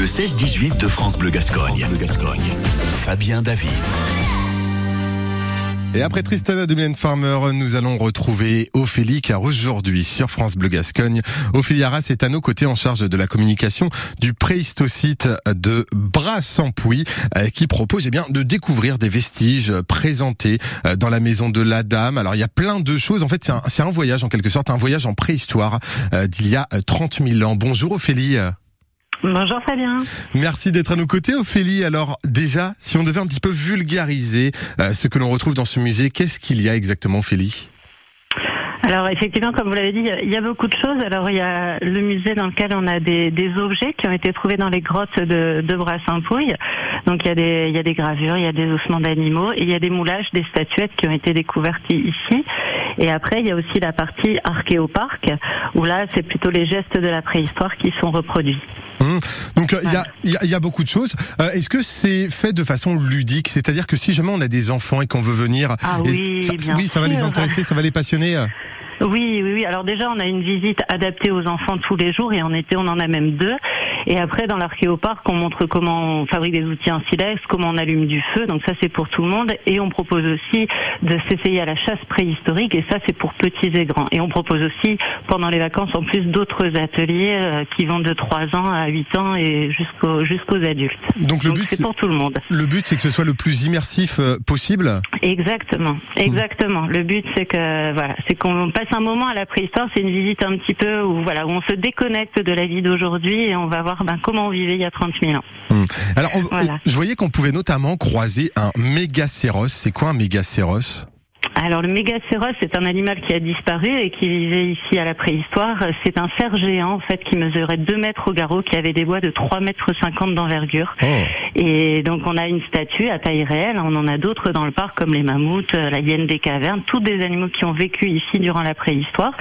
Le 16-18 de France Bleu Gascogne. France Bleu Gascogne. Fabien David. Et après Tristana de Mylène Farmer, nous allons retrouver Ophélie, car aujourd'hui, sur France Bleu Gascogne, Ophélie Arras est à nos côtés en charge de la communication du préhistocite de Bras-Sampuy, euh, qui propose eh bien, de découvrir des vestiges présentés euh, dans la maison de la Dame. Alors, il y a plein de choses. En fait, c'est un, un, voyage, en quelque sorte, un voyage en préhistoire euh, d'il y a 30 000 ans. Bonjour Ophélie. Bonjour Fabien. Merci d'être à nos côtés Ophélie. Alors déjà, si on devait un petit peu vulgariser euh, ce que l'on retrouve dans ce musée, qu'est-ce qu'il y a exactement Ophélie? Alors effectivement, comme vous l'avez dit, il y a beaucoup de choses. Alors il y a le musée dans lequel on a des, des objets qui ont été trouvés dans les grottes de, de. Donc il y, a des, il y a des gravures, il y a des ossements d'animaux et il y a des moulages, des statuettes qui ont été découvertes ici. Et après, il y a aussi la partie archéoparc, où là, c'est plutôt les gestes de la préhistoire qui sont reproduits. Mmh. Donc il y, a, y, a, beaucoup de choses. Euh, est-ce que c'est fait de façon ludique? C'est-à-dire que si jamais on a des enfants et qu'on veut venir, ah oui, ça, oui, ça va les intéresser, ça va les passionner euh? Oui, oui, oui. Alors déjà, on a une visite adaptée aux enfants tous les jours et en été, on en a même deux. Et après, dans l'archéoparc, on montre comment on fabrique des outils en silex, comment on allume du feu. Donc ça, c'est pour tout le monde. Et on propose aussi de s'essayer à la chasse préhistorique. Et ça, c'est pour petits et grands. Et on propose aussi, pendant les vacances, en plus, d'autres ateliers euh, qui vont de 3 ans à 8 ans et jusqu'aux jusqu'aux adultes. Donc le but, c'est pour tout le monde. Le but, c'est que ce soit le plus immersif euh, possible. Exactement, exactement. Le but, c'est que voilà, c'est qu'on passe un moment à la préhistoire. C'est une visite un petit peu où voilà, où on se déconnecte de la vie d'aujourd'hui et on va voir ben, comment on vivait il y a 30 000 ans. Hmm. Alors, je voyais qu'on pouvait notamment croiser un mégacéros. C'est quoi un mégacéros alors le mégacéros, c'est un animal qui a disparu et qui vivait ici à la préhistoire. C'est un cerf géant en fait qui mesurait 2 mètres au garrot, qui avait des bois de 3 mètres 50 d'envergure. Oh. Et donc on a une statue à taille réelle. On en a d'autres dans le parc comme les mammouths, la hyène des cavernes, tous des animaux qui ont vécu ici durant la préhistoire.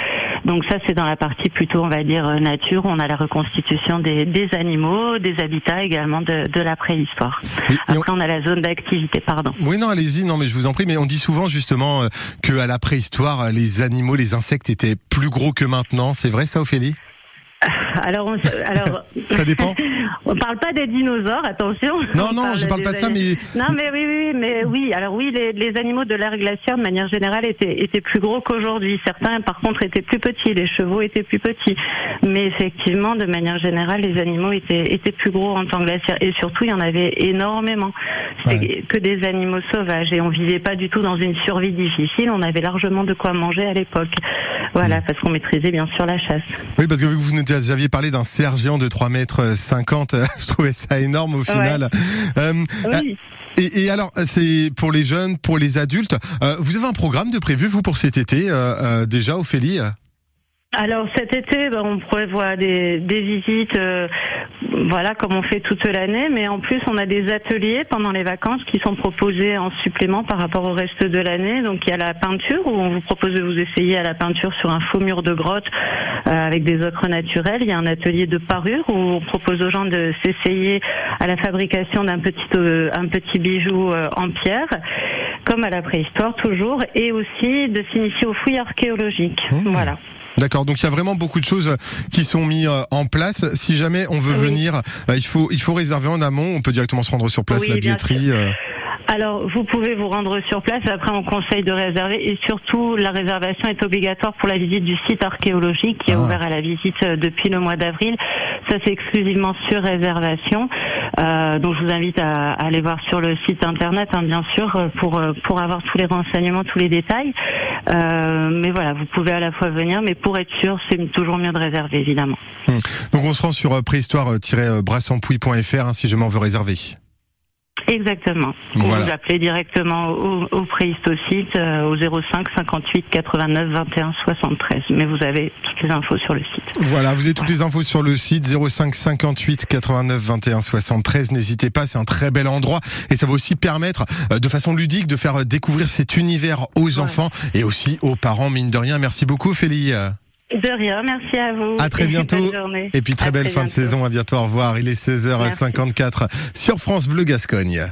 Donc ça c'est dans la partie plutôt on va dire nature. On a la reconstitution des, des animaux, des habitats également de, de la préhistoire. Après on... a la zone d'activité. Pardon. Oui non allez-y non mais je vous en prie mais on dit souvent justement euh, que à la préhistoire, les animaux, les insectes étaient plus gros que maintenant. C'est vrai ça, Ophélie? Alors, alors, ça dépend. on parle pas des dinosaures, attention. Non, non, je parle pas de ça, mais. Non, mais oui, oui, mais oui. Alors oui, les, les animaux de l'ère glaciaire, de manière générale, étaient, étaient plus gros qu'aujourd'hui. Certains, par contre, étaient plus petits. Les chevaux étaient plus petits. Mais effectivement, de manière générale, les animaux étaient, étaient plus gros en temps glaciaire. Et surtout, il y en avait énormément. C'était que des animaux sauvages. Et on vivait pas du tout dans une survie difficile. On avait largement de quoi manger à l'époque. Voilà, parce qu'on maîtrisait bien sûr la chasse. Oui, parce que vous nous aviez parlé d'un cerf géant de 3 mètres 50. Je trouvais ça énorme au final. Euh, oui. Et, et, alors, c'est pour les jeunes, pour les adultes. Euh, vous avez un programme de prévu, vous, pour cet été, euh, euh déjà, Ophélie? Alors cet été, ben, on prévoit des, des visites, euh, voilà, comme on fait toute l'année, mais en plus on a des ateliers pendant les vacances qui sont proposés en supplément par rapport au reste de l'année. Donc il y a la peinture où on vous propose de vous essayer à la peinture sur un faux mur de grotte euh, avec des ocres naturels. Il y a un atelier de parure où on propose aux gens de s'essayer à la fabrication d'un petit euh, un petit bijou en pierre, comme à la préhistoire toujours, et aussi de s'initier aux fouilles archéologiques. Mmh. Voilà. D'accord, donc il y a vraiment beaucoup de choses qui sont mises euh, en place. Si jamais on veut venir, euh, il faut il faut réserver en amont. On peut directement se rendre sur place, la billetterie. Euh. Alors, vous pouvez vous rendre sur place. Après, on conseille de réserver. Et surtout, la réservation est obligatoire pour la visite du site archéologique qui est ah. ouvert à la visite depuis le mois d'avril. Ça, c'est exclusivement sur réservation. Euh, donc, je vous invite à, aller voir sur le site internet, hein, bien sûr, pour pour avoir tous les renseignements, tous les détails. Euh, mais voilà, vous pouvez à la fois venir, mais pour être sûr, c'est toujours mieux de réserver, évidemment. Hum. Donc on se rend sur euh, préhistoire-brassampouille.fr hein, si je m'en veux réserver. Exactement. Vous appelez directement au, au préhistosite euh, au 05 58 89 21 73. Mais vous avez toutes les infos sur le site. Voilà, vous avez toutes les infos sur le site 05 58 89 21 73. N'hésitez pas, c'est un très bel endroit et ça va aussi permettre euh, de façon ludique de faire découvrir cet univers aux enfants et aussi aux parents, mine de rien. Merci beaucoup, Félie. De rien, merci à vous. À très bientôt. Et puis très belle fin de saison. À bientôt. Au revoir. Il est 16h54 sur France Bleu Gascogne.